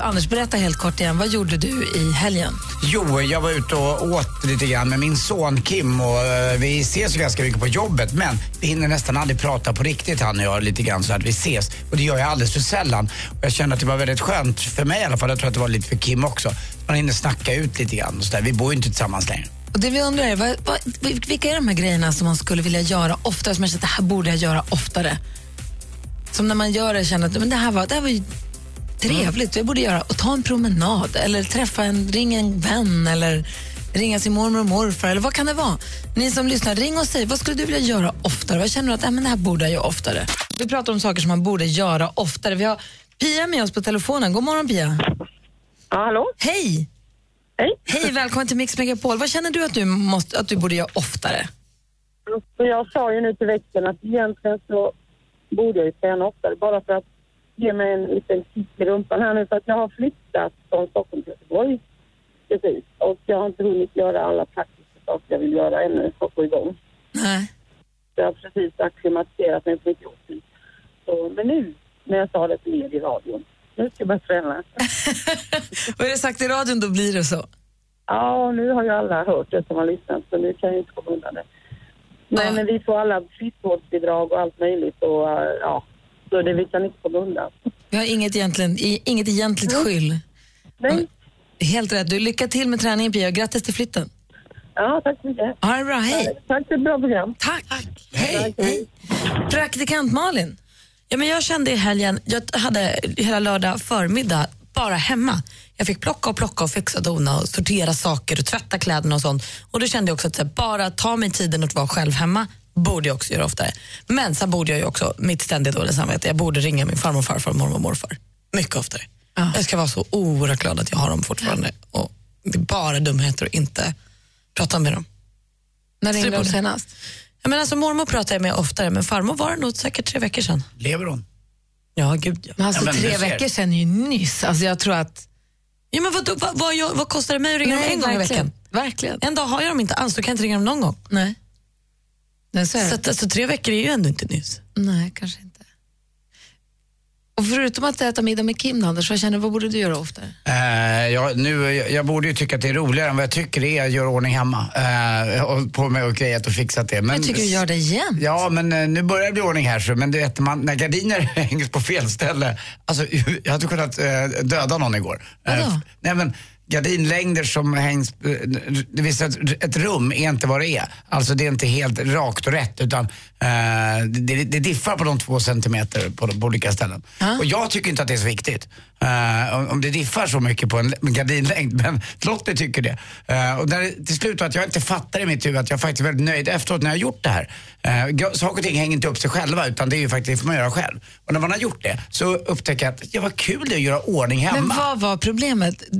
Anders, berätta helt kort igen. Vad gjorde du i helgen? Jo, jag var ute och åt lite grann med min son Kim och eh, vi ses ju ganska mycket på jobbet men vi hinner nästan aldrig prata på riktigt han och jag lite grann så att vi ses och det gör jag alldeles för sällan. Och jag kände att det var väldigt skönt för mig i alla fall, jag tror att det var lite för Kim också. Man hinner snacka ut lite grann och så där. Vi bor ju inte tillsammans längre. Och det vi undrar är, vad, vad, vilka är de här grejerna som man skulle vilja göra oftare, som man känner att det här borde jag göra oftare? Som när man gör det känner att men det, här var, det här var ju trevligt, jag borde göra, och ta en promenad eller träffa en, ringa en vän eller ringa sin mormor och morfar eller vad kan det vara? Ni som lyssnar, ring och säg, vad skulle du vilja göra oftare? Vad känner du att äh, men det här borde jag göra oftare? Vi pratar om saker som man borde göra oftare. Vi har Pia med oss på telefonen. God morgon Pia. Ja, hallå? Hej! Hej. Hej, välkommen till Mix Megapol. Vad känner du att du, måste, att du borde göra oftare? Så jag sa ju nu till växeln att egentligen så borde jag ju träna oftare bara för att ge mig en liten kick i rumpan här nu för att jag har flyttat från Stockholm till Göteborg precis och jag har inte hunnit göra alla praktiska saker jag vill göra ännu för att få igång. Nej. Jag har precis acklimatiserat mig på mitt jobb. Så, men nu när jag sa det till er i radion, nu ska jag börja träna. Vad är det sagt i radion, då blir det så. Ja, nu har ju alla hört det som har lyssnat så nu kan jag inte komma undan det. Nej, men vi får alla friskvårdsbidrag och allt möjligt och ja, så det vi kan inte komma undan. Vi har inget, egentligen, inget egentligt skyll. Nej, Helt rätt. Du, lycka till med träningen Pia och grattis till flytten. ja, tack så mycket. Ha det bra, hej. Tack för ett bra program. Tack. Hej. hej. Praktikant Malin. Ja, men jag kände i helgen, jag hade hela lördag förmiddag bara hemma. Jag fick plocka och plocka och fixa och dona och sortera saker och tvätta kläderna och sånt. Och då kände jag också att här, bara ta mig tiden att vara själv hemma borde jag också göra oftare. Men sen borde jag ju också, mitt ständiga dåliga samvete, jag borde ringa min farmor, farfar, mormor och morfar. Mycket oftare. Jag ska vara så oerhört glad att jag har dem fortfarande. Och det är bara dumheter att inte prata med dem. När ringde du senast? Ja, men alltså, mormor pratar jag med oftare, men farmor var det nog säkert tre veckor sedan. Lever hon? Ja, gud ja. Men alltså, Ja, men tre veckor sedan är ju nyss. Alltså, jag tror att... Ja, men vad, vad, vad, vad kostar det mig att ringa dem en gång i verkligen. veckan? Verkligen. En dag har jag dem inte alls, då kan jag inte ringa dem någon gång. Nej. Nej, så Så att, alltså, tre veckor är ju ändå inte nyss. Nej, kanske inte. Och förutom att äta middag med Kim, Anders, vad känner du, vad borde du göra oftare? Eh, jag, nu, jag, jag borde ju tycka att det är roligare än vad jag tycker det är att göra ordning hemma. Uh, och på med och grejat och fixat det. Men, Jag tycker du gör det igen. Ja, men eh, nu börjar det bli ordning här så. Men du vet, man, när gardiner hängs på fel ställe. Alltså, jag hade kunnat eh, döda någon igår. Eh, Vadå? nej, men gardinlängder som hängs, eh, det vill säga ett rum är inte vad det är. Alltså det är inte helt rakt och rätt utan eh, det, det diffar på de två centimeter på, de, på olika ställen. Och jag tycker inte att det är så viktigt. Eh, om, om det diffar så mycket på en, en gardinlängd, men Lottie tycker det. Eh, och det till slut att jag inte fattar i mitt huvud att jag faktiskt är väldigt nöjd efteråt när jag har gjort det här. Uh, saker och ting hänger inte upp sig själva utan det är ju faktiskt, det får man göra själv. Och när man har gjort det så upptäcker jag att ja, vad kul det är att göra ordning hemma. Men vad var problemet?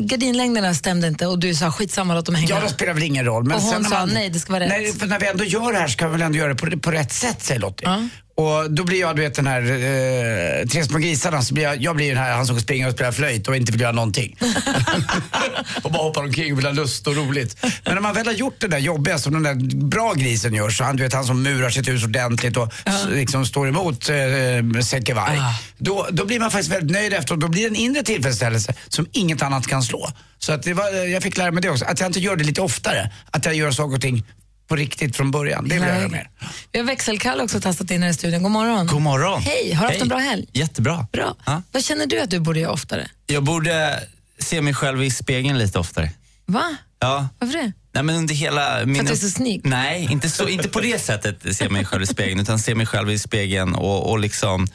Gardinlängderna stämde inte och du sa skitsamma låt dem hänga. Ja, det spelar väl ingen roll. Men Och hon sa, man, nej, det ska vara rätt. Nej, för när vi ändå gör det här ska vi väl ändå göra det på, på rätt sätt, säger Lottie. Ja. Och då blir jag, du vet den här, eh, Tre små grisarna, så blir jag, jag blir den här, han som springer och spelar flöjt och inte vill göra någonting. och bara hoppar omkring och vill ha lust och roligt. Men när man väl har gjort det där jobbiga som den där bra grisen gör, så han, du vet han som murar sitt hus ordentligt och s- liksom står emot eh, säckevarg. Då, då blir man faktiskt väldigt nöjd efteråt. Då blir det en inre tillfredsställelse som inget annat kan slå. Så att var, jag fick lära mig det också, att jag inte gör det lite oftare. Att jag gör saker och ting på riktigt från början. Det vill jag göra mer. Vi har växelkalle också testat in här i studion. God morgon. God morgon. Hej, har du haft en bra helg? Jättebra. Bra. Ja. Vad känner du att du borde göra oftare? Jag borde se mig själv i spegeln lite oftare. Va? Ja. Varför det? Nej, men under hela min För att du är så snygg? Nej, inte, så, inte på det sättet se mig själv i spegeln, utan se mig själv i spegeln och, och liksom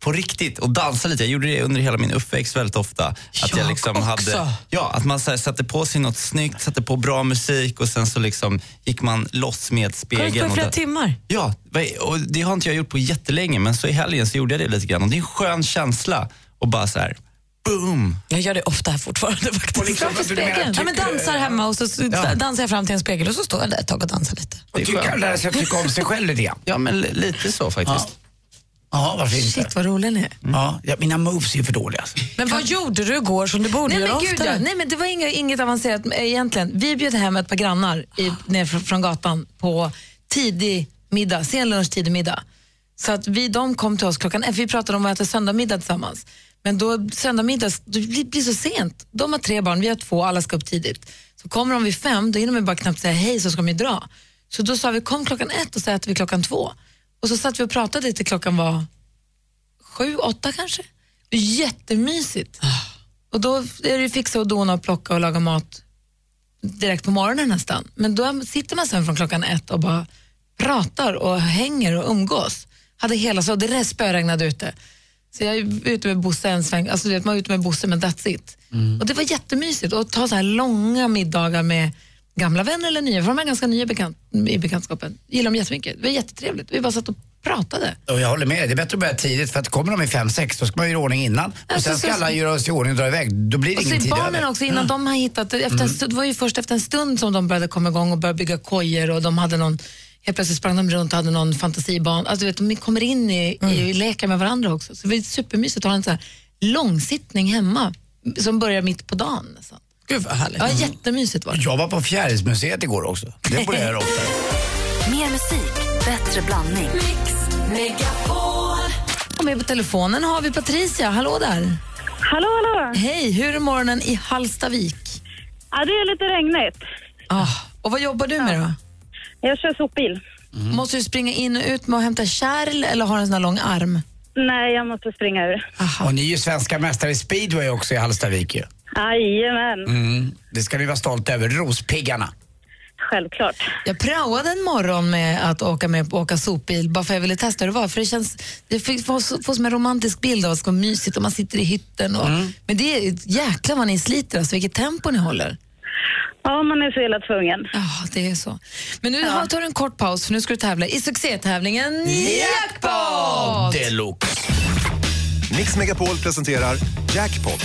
på riktigt och dansa lite. Jag gjorde det under hela min uppväxt väldigt ofta. Att jag Jag liksom också. hade, ja, att man så här, satte på sig något snyggt, satte på bra musik och sen så liksom gick man loss med Har du spegeln. på i och flera timmar? Ja, Och det har inte jag gjort på jättelänge, men så i helgen så gjorde jag det lite grann. Och det är en skön känsla och bara så här, boom. Jag gör det ofta här fortfarande faktiskt. liksom, du menar, ja, men dansar hemma och så Ja. dansar jag fram till en spegel och så står jag där ett tag och dansar lite. Och tycker lära sig att tycka om sig själv lite. Ja, men li- lite så faktiskt. Ja, varför inte? Shit vad rolig ni är. Ja, ja, mina moves är ju för dåliga. Alltså. Men vad gjorde du igår som du borde Nej göra men, gud, ja. Nej men det var inget, inget avancerat eh, egentligen. Vi bjöd hem ett par grannar i, ner från, från gatan på tidig middag, sen lunch, tidig middag. Så att vi, de kom till oss klockan ett, vi pratade om att äta söndagmiddag tillsammans. Men då söndagmiddag, det blir, blir så sent. De har tre barn, vi har två, alla ska upp tidigt. Så kommer de vid fem, då hinner man bara knappt säga hej så ska de ju dra. Så då sa vi kom klockan ett och så äter vi klockan två. Och så satt vi och pratade till klockan var sju, åtta kanske. Jättemysigt. Och då är det fixa och dona och plocka och laga mat direkt på morgonen nästan. Men då sitter man sen från klockan ett och bara pratar och hänger och umgås. Hade hela så, det spöregnade ute. Så jag är ute med Bosse en sväng, alltså du vet, man är ute med Bosse men that's it. Och det var jättemysigt att ta så här långa middagar med gamla vänner eller nya, för de är ganska nya bekant, i bekantskapen. Gillar dem jättemycket. Det var jättetrevligt. Vi bara satt och pratade. Och jag håller med det är bättre att börja tidigt för att kommer de i fem sex då ska man göra i ordning innan. Och Alltså, sen ska så- alla göra sig i ordning och dra iväg. Då blir det ingen är tid barnen över. också, innan de har hittat, efter stund, det var ju först efter en stund som de började komma igång och började bygga kojor och de hade någon, helt plötsligt sprang de runt och hade någon fantasiban. Alltså, du vet, de kommer in i, i leka med varandra också. Så det var supermysigt att ha en så här långsittning hemma som börjar mitt på dagen. Nästan. Gud vad härligt. Ja, jättemysigt var det. Jag var på Fjärilsmuseet igår också. Det borde jag göra oftare. Mer musik, bättre blandning. Och med på telefonen har vi Patricia, hallå där. Hallå, hallå! Hej, hur är morgonen i Hallstavik? Ja, det är lite regnigt. Ah, och vad jobbar du med då? Jag kör sopbil. Måste du springa in och ut med att hämta kärl eller har du en sån här lång arm? Nej, jag måste springa ur. Och ni är ju svenska mästare i speedway också i Hallstavik ju. Jajamän, Mm. Det ska ni vara stolta över. Rospiggarna. självklart. Jag praoade en morgon med att åka med åka sopbil bara för jag ville testa hur det var. För det känns, det får, som en romantisk bild av att det ska vara mysigt och man sitter i hytten. Och, Men det är jäkla vad ni sliter, alltså, vilket tempo ni håller. Ja, man är så illa tvungen. Ja, det är så. Men nu har- tar du en kort paus för nu ska du tävla i succétävlingen Jackpot! Deluxe. Mix Megapol presenterar Jackpot.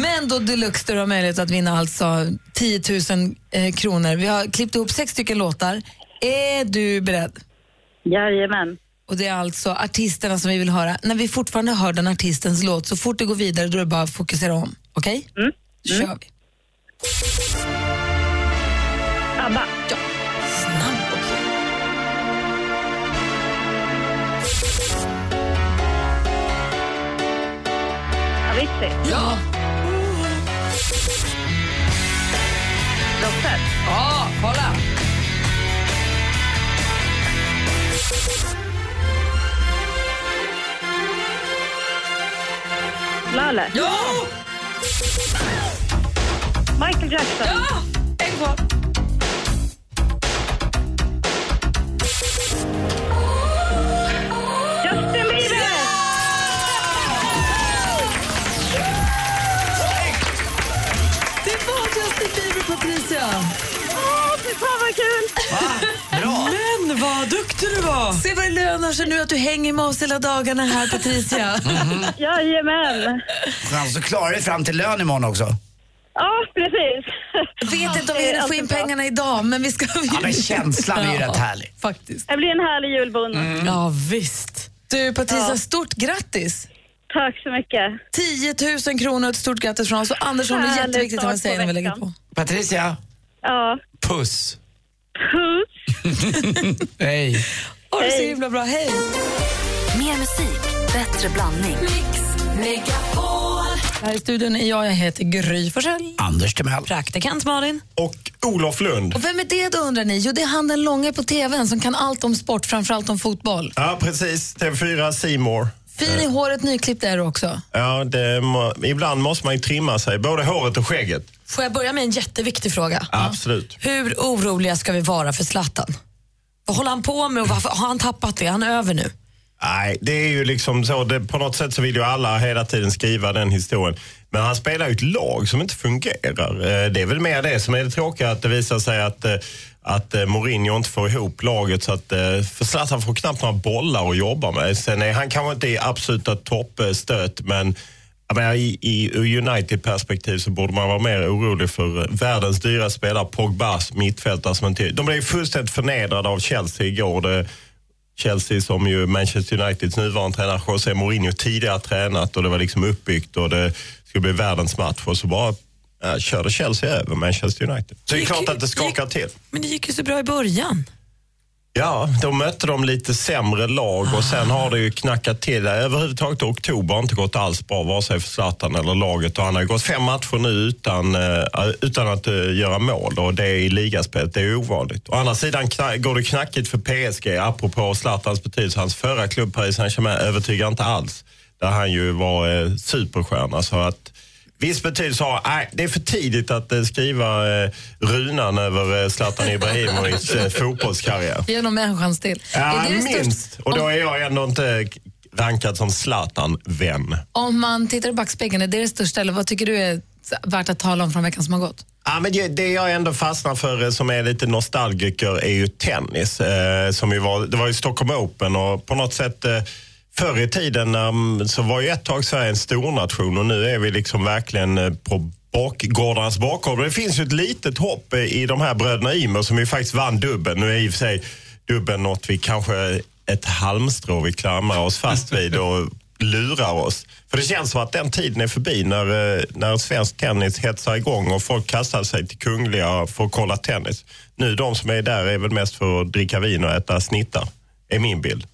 Men då deluxe där du har möjlighet att vinna alltså 10 000 eh, kronor. Vi har klippt ihop sex stycken låtar. Är du beredd? Jajamän. Och det är alltså artisterna som vi vill höra. När vi fortfarande hör den artistens låt, så fort det går vidare då är det bara att fokusera om. Okej? Mm. kör vi. ABBA. Ja. Snabb också. Avicii. Ja. Ja, kolla. Lale. Ja! Michael Jackson. Ja! En kvar. Vad duktig du var! Se vad det lönar sig nu att du hänger med oss hela dagarna här, Patricia. Jajamän. Chans att klara dig fram till lön imorgon också. Ja, precis. Vet inte om vi hinner få in pengarna idag, men vi ska... Ja, men känslan är ju rätt härlig. Faktiskt. Det blir en härlig julbonus. Ja, visst. Du, Patricia, Ja. stort grattis! Tack så mycket. 10 000 kronor och ett stort grattis från oss. Och Andersson, det är jätteviktigt att man säger när vi lägger på. Patricia, Ja. Puss. Puss. hej. Ha det så himla bra, hej! Mer musik, bättre blandning. Här i studion är jag, jag heter Gry Forssell. Anders Timell. Praktikant Malin. Och Olof Lund. Och vem är det då undrar ni? Jo, det är han den långa på tvn som kan allt om sport, framförallt om fotboll. Ja, precis. TV4 Simor. Fin i håret, nyklippt är du också. Ja, det må, ibland måste man ju trimma sig, både håret och skägget. Får jag börja med en jätteviktig fråga? Absolut. Hur oroliga ska vi vara för Zlatan? Vad håller han på med och varför har han tappat det? Han är över nu. Nej, det är ju liksom så. Det, på något sätt så vill ju alla hela tiden skriva den historien. Men han spelar ju ett lag som inte fungerar. Eh, Det är väl mer det som är det tråkiga, att det visar sig att, eh, att eh, Mourinho inte får ihop laget. Så att, eh, för Zlatan får knappt några bollar att jobba med. Sen är han kanske inte i absoluta toppstöt, men menar, i, i ur United-perspektiv så borde man vara mer orolig för eh, världens dyra spelare, Pogbas mittfältare. Som inte, de blev ju fullständigt förnedrade av Chelsea igår. Det, Chelsea som ju Manchester Uniteds nuvarande tränare José Mourinho tidigare tränat och det var liksom uppbyggt och det skulle bli världens match och så bara ja, körde Chelsea över Manchester United. Så det är klart att det skakar till. Men det gick ju så bra i början. Ja, då mötte de lite sämre lag och sen har det ju knackat till. Överhuvudtaget oktober har inte gått alls bra, vare sig för Zlatan eller laget. Och han har ju gått fem matcher nu utan, eh, utan att eh, göra mål och det är i ligaspelet. Det är ovanligt. Å andra sidan går det knackigt för PSG, apropå Zlatans betydelse. Hans förra klubb Paris Saint-Germain övertygar inte alls. Där han ju var eh, superstjärna. Så att Viss betydelse har, nej, det är för tidigt att eh, skriva eh, runan över eh, Zlatan Ibrahimovics eh, fotbollskarriär. Ge honom en chans till. Ja, är det det största- minst. Och då är jag ändå inte rankad som Zlatan-vän. Om man tittar i backspegeln, är det det största eller vad tycker du är värt att tala om från veckan som har gått? Ja, men det- det jag ändå fastnar för eh, som är lite nostalgiker är ju tennis. Eh, som ju var, det var ju Stockholm Open och på något sätt eh, förr i tiden um, så var ju ett tag Sverige en stornation och nu är vi liksom verkligen eh, på bakgårdarnas bakgård. Det finns ju ett litet hopp eh, i de här bröderna Ymer som ju faktiskt vann dubbeln. Nu är i och för sig dubbeln något vi kanske eh, ett halmstrå vi klamrar oss fast vid och lurar oss. För det känns som att den tiden är förbi när, när svensk tennis hetsar igång och folk kastar sig till Kungliga för att kolla tennis. Nu de som är där är väl mest för att dricka vin och äta snittar, är min bild.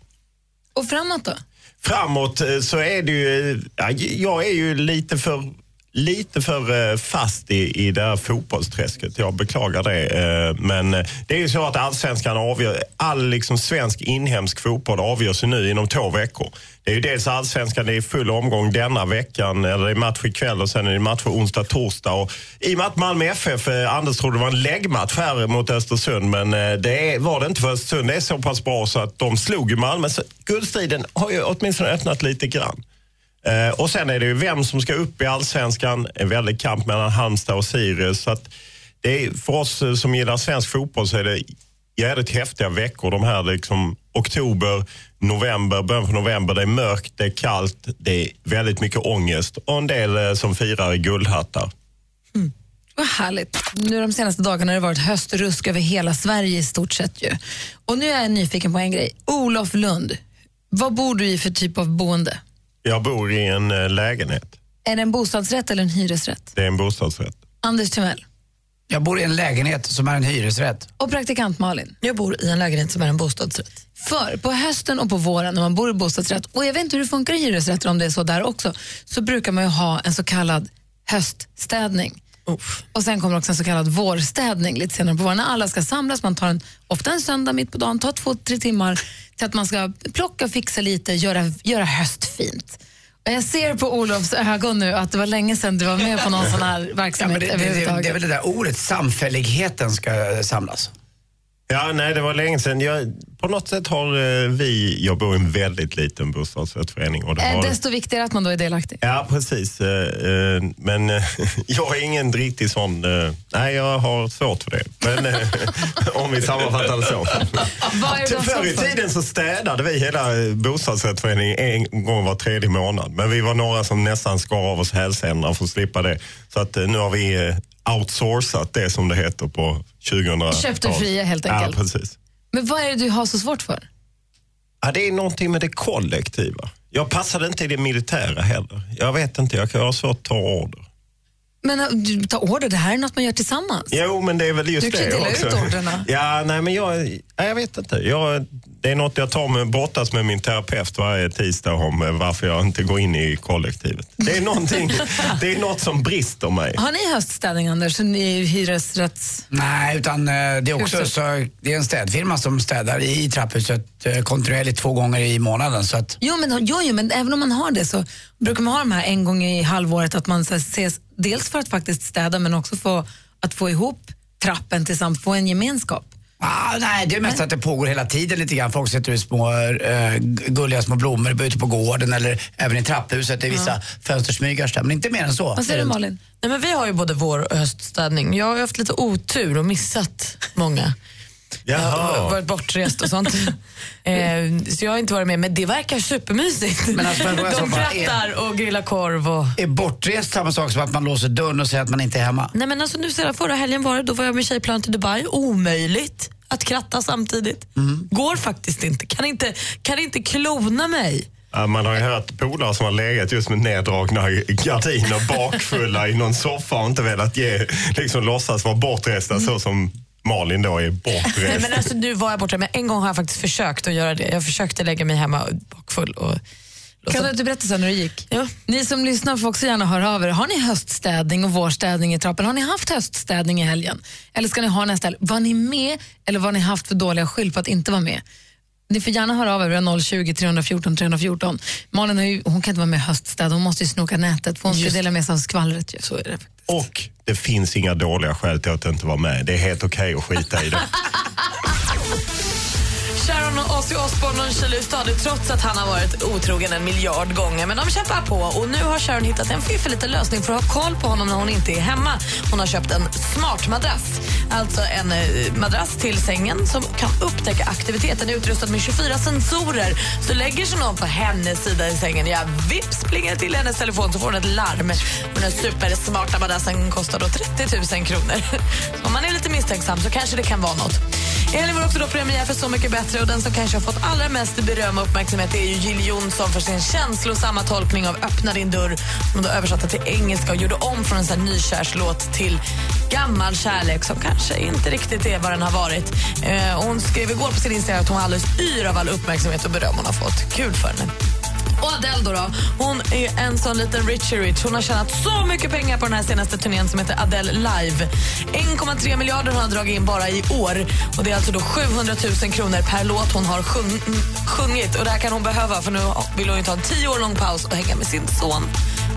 Och framåt då? Framåt eh, så är det ju, eh, ja, jag är ju lite för lite för eh, fast i, i det här fotbollsträsket. Jag beklagar det. Eh, men eh, det är ju så att allsvenskan avgör, all liksom svensk inhemsk fotboll avgörs ju nu inom två veckor. Det är ju dels allsvenskan, det är full omgång denna veckan, eller det är match ikväll och sen är det match för onsdag, torsdag. Och I och med att Malmö FF, Anders trodde det var en läggmatch här mot Östersund, men det var det inte för Östersund. Det är så pass bra så att de slog ju Malmö. Så guldstriden har ju åtminstone öppnat lite grann. Eh, och sen är det ju vem som ska upp i allsvenskan. En väldig kamp mellan Halmstad och Sirius. Så att det är, för oss eh, som gillar svensk fotboll så är det jävligt häftiga veckor. De här liksom oktober, november, början på november. Det är mörkt, det är kallt, det är väldigt mycket ångest och en del eh, som firar i guldhattar. Mm. Vad härligt. Nu de senaste dagarna har det varit höstrusk över hela Sverige i stort sett ju. Och nu är jag nyfiken på en grej. Olof Lund, vad bor du i för typ av boende? Jag bor i en eh, lägenhet. Är det en bostadsrätt eller en hyresrätt? Det är en bostadsrätt. Anders Timell. Jag bor i en lägenhet som är en hyresrätt. Och praktikant Malin. Jag bor i en lägenhet som är en bostadsrätt. För på hösten och på våren när man bor i bostadsrätt, och jag vet inte hur det funkar i hyresrätter om det är så där också, så brukar man ju ha en så kallad höststädning. Och sen kommer också en så kallad vårstädning lite senare på våren när alla ska samlas. Man tar en, ofta en söndag mitt på dagen, tar två, tre timmar till att man ska plocka, fixa lite, göra, göra höst fint. Och jag ser på Olofs ögon nu att det var länge sedan du var med på någon sån här Ja, verksamhet det, det, det, överhuvudtaget. det är väl det där ordet, samfälligheten ska samlas. Ja, nej, det var länge sedan. Jag, på något sätt har eh, vi, jag bor i en väldigt liten bostadsrättsförening. Och det Eh, har, Desto viktigare att man då är delaktig. Ja, precis. Eh, Men jag är ingen riktig sån... Nej, jag har svårt för det. Men om vi sammanfattar det så. Förr i tiden så städade vi hela bostadsrättsföreningen en gång var tredje månad. Men vi var några som nästan skar av oss hälsenorna för att slippa det. Så att nu har vi outsourcat det som det heter på 2000-talet. Köpt och fria, helt enkelt. Ja, precis. Men vad är det du har så svårt för? Ja, det är någonting med det kollektiva. Jag passade inte i det militära heller. Jag vet inte, jag har svårt att ta order. Men äh, du tar order, det här är något man gör tillsammans. Jo, men det är väl just Du kan ju det dela ut orderna. Ja, nej, men jag, nej, jag vet inte. Jag, det är något jag tar med, brottas med min terapeut varje tisdag om eh, varför jag inte går in i kollektivet. Det är, någonting, det är något som brister mig. Har ni höststädning, Anders? Ni är hyresrätts... Nej, utan eh, det är också Huset. så, det är en städfirma som städar i trapphuset eh, kontinuerligt två gånger i månaden. Så att, Jo men, jo, jo, men även om man har det så brukar man ha de här en gång i halvåret att man så här, ses dels för att faktiskt städa men också för att få ihop trappen tillsammans, få en gemenskap. Ah, nej, det är mest att det pågår hela tiden lite grann. Folk sätter ut små äh, gulliga små blommor ute på gården eller även i trapphuset. Det är vissa fönstersmygars där, men inte mer än så. Vad säger du Malin? Nej, men vi har ju både vår och höststädning. Jag har haft lite otur och missat många. Jag har varit bortrest och sånt. eh, så jag har inte varit med, men det verkar supermysigt. Men alltså, jag De krattar och grillar korv. Och... Är bortrest samma sak som att man låser dörren och säger att man inte är hemma? Nej, men alltså, nu sedan förra helgen var det, då var jag med tjejplan till Dubai. Omöjligt att kratta samtidigt. Går faktiskt inte. Kan inte, kan inte klona mig. Man har ju hört polare som har legat just med neddragna gardiner bakfulla i någon soffa och inte velat ge, liksom låtsas vara bortresta så som Malin då är Nej, bortrest. men alltså, nu var jag borta, men en gång har jag faktiskt försökt att göra det. Jag försökte lägga mig hemma bakfull. Och Kan du inte berätta sen när det gick? Ni som lyssnar får också gärna höra av er. Har ni höststädning och vårstädning i trappen? Har ni haft höststädning i helgen? Eller ska ni ha nästa helg? Var ni med eller var ni haft för dåliga skyll på att inte vara med? Ni får gärna höra av er, vi har 020 314 314. Malin har ju, hon kan inte vara med i höststäd, hon måste ju snoka nätet för hon ska dela med sig av skvallret. Ju. Så är det. Och det finns inga dåliga skäl till att inte vara med. Det är helt okej att skita i det. Sharon och Ozzy Osbourne nonchalerar stadigt trots att han har varit otrogen en miljard gånger. Men de kämpar på och nu har Sharon hittat en fiffig liten lösning för att ha koll på honom när hon inte är hemma. Hon har köpt en smart madrass. Alltså en eh, madrass till sängen som kan upptäcka aktivitet. Den är utrustad med 24 sensorer. Så lägger sig någon på hennes sida i sängen, ja vips plingar det till i hennes telefon så får hon ett larm. Och den här supersmarta madrassen kostar då 30 000 kronor. Så om man är lite misstänksam så kanske det kan vara något. I helgen var det också då premiär för Så mycket bättre och den som kanske har fått allra mest beröm och uppmärksamhet är ju Jill Johnson för sin känslosamma tolkning av Öppna din dörr som då översatte till engelska och gjorde om från en sån nykärslåt till gammal kärlek som kanske inte riktigt är vad den har varit. Eh, hon skrev igår på sin Instagram att hon var alldeles yr av all uppmärksamhet och beröm hon har fått. Kul för henne. Och Adele då, då, hon är en sån liten Richie Rich. Hon har tjänat så mycket pengar på den här senaste turnén som heter Adele Live. 1,3 miljarder hon har dragit in bara i år. Och Det är alltså då 700 000 kronor per låt hon har sjung, sjungit. Och Det här kan hon behöva för nu vill hon ju ta en tio år lång paus och hänga med sin son.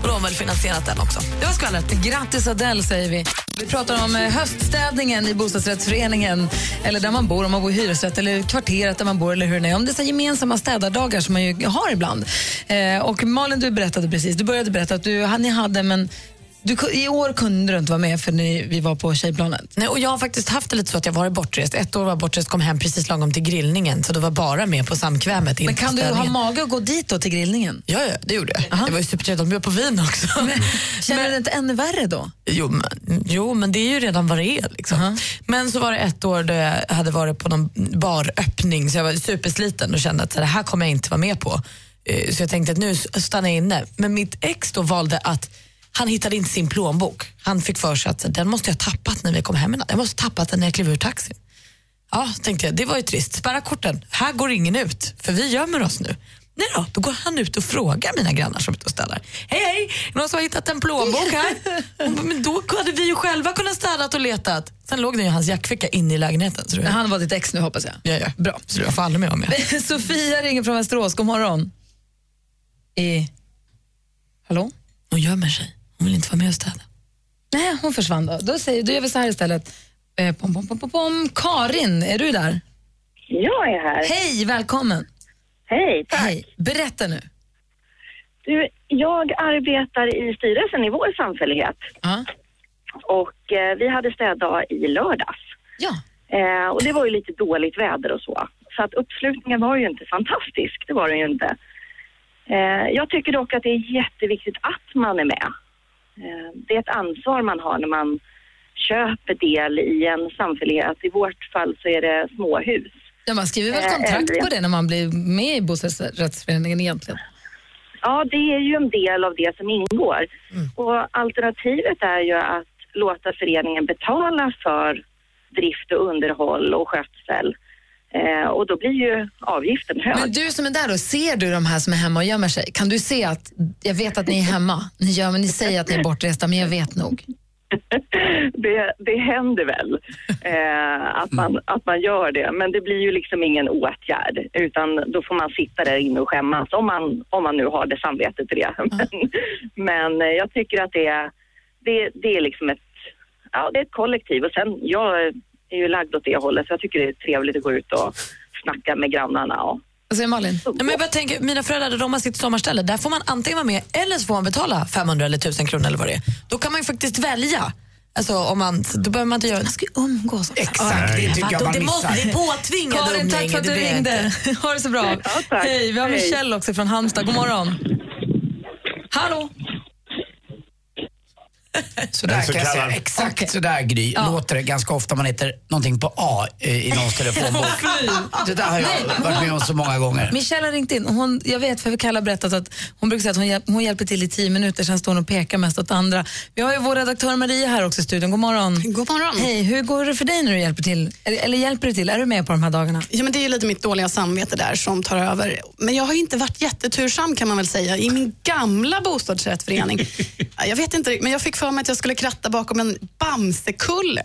Och då har väl finansierat den också. Det var skvallret. Grattis Adele säger vi. Vi pratar om eh, höststädningen i bostadsrättsföreningen eller där man bor, om man bor i hyresrätt eller kvarteret där man bor eller hur det är. Om det är så gemensamma städardagar som man ju har ibland. Eh, och Malin, du berättade precis, du började berätta att du, ni hade men du, i år kunde du inte vara med för ni, vi var på tjejplanet. Nej, och jag har faktiskt haft det lite så att jag varit bortrest. Ett år var jag bortrest, kom hem precis lagom till grillningen. Så det var bara med på samkvämet. Men kan du ha mage att gå dit då till grillningen? Ja, ja, det gjorde jag. Det var ju supertrevligt. De bjöd på vin också. Känner du det inte ännu värre då? Jo men, jo, men det är ju redan vad det är. Liksom. Men så var det ett år då jag hade varit på någon baröppning så jag var supersliten och kände att så det här kommer jag inte vara med på. Eh, Så jag tänkte att nu stannar jag inne. Men mitt ex då valde att han hittade inte sin plånbok. Han fick för sig att den måste jag ha tappat när vi kom hem. Jag måste ha tappat den när jag klev ur taxin. Ja, tänkte jag, det var ju trist. Spärra korten. Här går ingen ut, för vi gömmer oss nu. Nej då, då går han ut och frågar mina grannar som är ute och städar. Hej hej, någon som har hittat en plånbok här? Bara, Men då hade vi ju själva kunnat städat och letat. Sen låg den i hans jackficka inne i lägenheten. Så det, Han var ditt ex nu hoppas jag. ja, ja. Bra. Så jag får aldrig med om jag. Sofia ringer från Västerås, god morgon. I... Hallå? Hon gömmer sig. Hon vill inte vara med och städa. Nej, hon försvann då. Då, säger, då gör vi så här istället. Eh, pom, pom, pom, pom, pom. Karin, är du där? Jag är här. Hej, välkommen. Hej, tack. Hej. Berätta nu. Du, jag arbetar i styrelsen i vår samfällighet. Och eh, vi hade städdag i lördags. Ja. Eh, och det var ju lite dåligt väder och så. Så att uppslutningen var ju inte fantastisk, det var den ju inte. Eh, jag tycker dock att det är jätteviktigt att man är med. Eh, det är ett ansvar man har när man köper del i en samfällighet. I vårt fall så är det småhus. Ja, man skriver väl Eh, kontrakt på det när man blir med i bostadsrättsföreningen egentligen? Ja, det är ju en del av det som ingår. Och alternativet är ju att låta föreningen betala för drift och underhåll och skötsel. Eh, och då blir ju avgiften hög. Men du som är där då, ser du de här som är hemma och gömmer sig? Kan du se att, jag vet att ni är hemma, ni, gör, men ni säger att ni är bortresta, men jag vet nog. det, det händer väl eh, att, man, att man gör det, men det blir ju liksom ingen åtgärd utan då får man sitta där inne och skämmas om man, om man nu har det samvetet till det. Men, men eh, jag tycker att det det, det är liksom ett, ja, det är ett kollektiv och sen jag är ju lagd åt det hållet så jag tycker det är trevligt att gå ut och snacka med grannarna. Och... Vad säger Malin? Nej, men jag bara tänker, mina föräldrar de har sitt sommarställe. Där får man antingen vara med eller så får man betala 500 eller 1000 kronor eller vad det är. Då kan man ju faktiskt välja. Alltså, om man, då behöver man inte göra... Man ska ju umgås också. Exakt, det tycker jag man Det måste missar. bli påtvingat Karin, tack för att det du ringde. Ha det så bra. tack. Hej, vi har. Michelle också från Halmstad. God morgon. Hallå? Sådär så kan jag säga. Exakt Okej. sådär Gry Ja. låter det ganska ofta man heter någonting på A eh, i någons telefonbok. det där har jag varit med om så många gånger. Michelle har ringt in. Hon, jag vet, för Kalle har berättat att hon brukar säga att hon, hjälp, hon hjälper till i tio minuter, sen står hon och pekar mest åt andra. Vi har ju vår redaktör Maria här också i studion. God morgon. God morgon. Hej, hur går det för dig när du hjälper till? Eller, eller hjälper du till? Är du med på de här dagarna? Ja, men det är lite mitt dåliga samvete där som tar över. Men jag har inte varit jättetursam kan man väl säga. I min gamla bostadsrättsförening, Ja, jag vet inte, men jag fick för mig att jag skulle kratta bakom en Bamsekulle.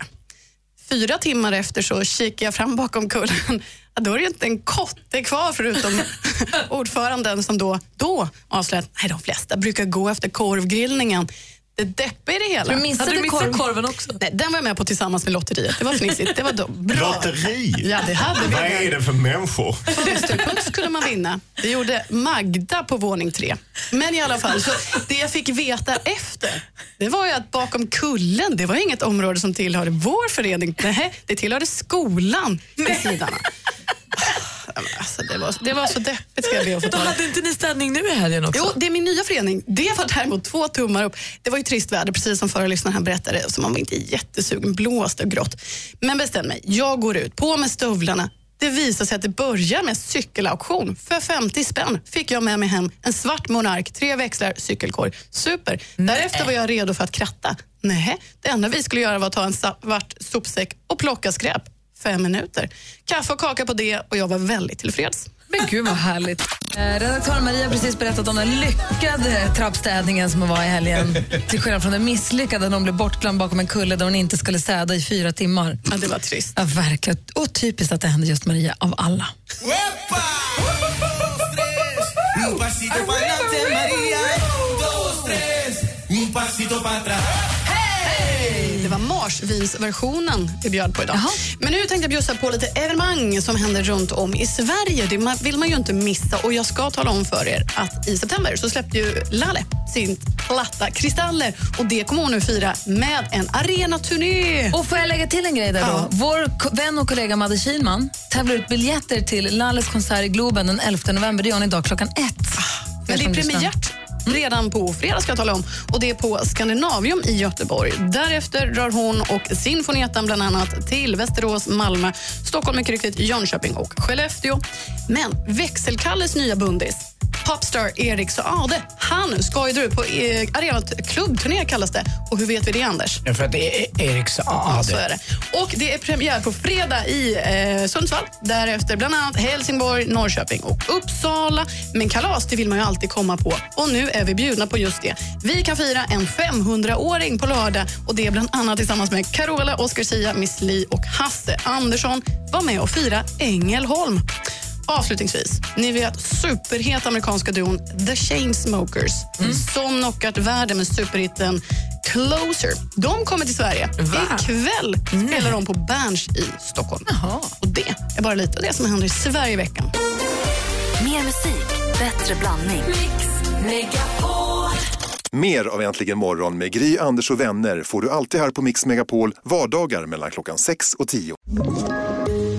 Fyra timmar efter så kikar jag fram bakom kullen. Ja, då är det inte en kotte kvar förutom ordföranden som då, då avslöjade att de flesta brukar gå efter korvgrillningen. Det deppiga i det hela. Du missade Hade korv- korven också? Nej, den var jag med på tillsammans med lotteriet. Det var fnissigt. Det var då, bra. Lotteri? Ja, det hade vi. Vad är det för människor? Fönsterputs skulle man vinna. Det gjorde Magda på våning tre. Men i alla fall, så det jag fick veta efter, det var ju att bakom kullen, det var inget område som tillhörde vår förening. Nej, det tillhörde skolan vid sidan. Alltså, det, var, det var så deppigt ska jag be att få ta. Hade inte ni städning nu i helgen också? Jo, det är min nya förening. Det var däremot två tummar upp. Det var ju trist väder, precis som förra lyssnaren berättade, så man var inte jättesugen. Blåste och grått. Men bestämde mig. Jag går ut, på med stövlarna. Det visar sig att det börjar med cykelauktion. För 50 spänn fick jag med mig hem en svart Monark, tre växlar, cykelkorg. Super. Därefter var jag redo för att kratta. Nej, det enda vi skulle göra var att ta en svart sopsäck och plocka skräp. Fem minuter. Kaffe och kaka på det och jag var väldigt tillfreds. Men gud vad härligt. Eh, redaktör Maria har precis berättat om den lyckade trappstädningen som var i helgen. Till skillnad från den misslyckade när hon blev bortglömd bakom en kulle där hon inte skulle städa i fyra timmar. Ja, det var trist. Ja, verkligen. Och typiskt att det hände just Maria, av alla. Para marsvinsversionen vi bjöd på idag. Men nu tänkte jag bjussa på lite evenemang som händer runt om i Sverige. Det vill man ju inte missa. Och Jag ska tala om för er att i september så släppte ju Lalle sin platta Kristaller. Och Det kommer hon nu fira med en arenaturné. Och får jag lägga till en grej där då? Vår vän och kollega Madde Kihlman tävlar ut biljetter till Lalles konsert i Globen den 11 november. Det gör hon idag klockan ett. Men det är premiärt redan på fredag ska jag tala om. Och det är på Skandinavium i Göteborg. Därefter drar hon och Sinfonietan bland annat till Västerås, Malmö, Stockholm, mycket riktigt, Jönköping och Skellefteå. Men växelkalles nya bundis Popstar Erik Saade, han dra ut på eh, arenat klubbturné kallas det. Och hur vet vi det Anders? Ja, För att det är Erik Ja, Saade. så är det. Och det är premiär på fredag i eh, Sundsvall. Därefter bland annat Helsingborg, Norrköping och Uppsala. Men kalas, det vill man ju alltid komma på. Och nu är vi bjudna på just det. Vi kan fira en 500-åring på lördag och det är bland annat tillsammans med Carola, Oscar Sia, Miss Li och Hasse Andersson. Var med och fira Ängelholm. Avslutningsvis, ni vet superheta amerikanska duon The Chainsmokers som knockat världen med superhitten Closer. De kommer till Sverige. Ikväll spelar de på Berns i Stockholm. Och Det är bara lite av det som händer i Sverige i veckan. Mer musik, bättre blandning. Mer av Äntligen morgon med Gry, Anders och vänner får du alltid här på Mix Megapol vardagar mellan klockan 6 och 10.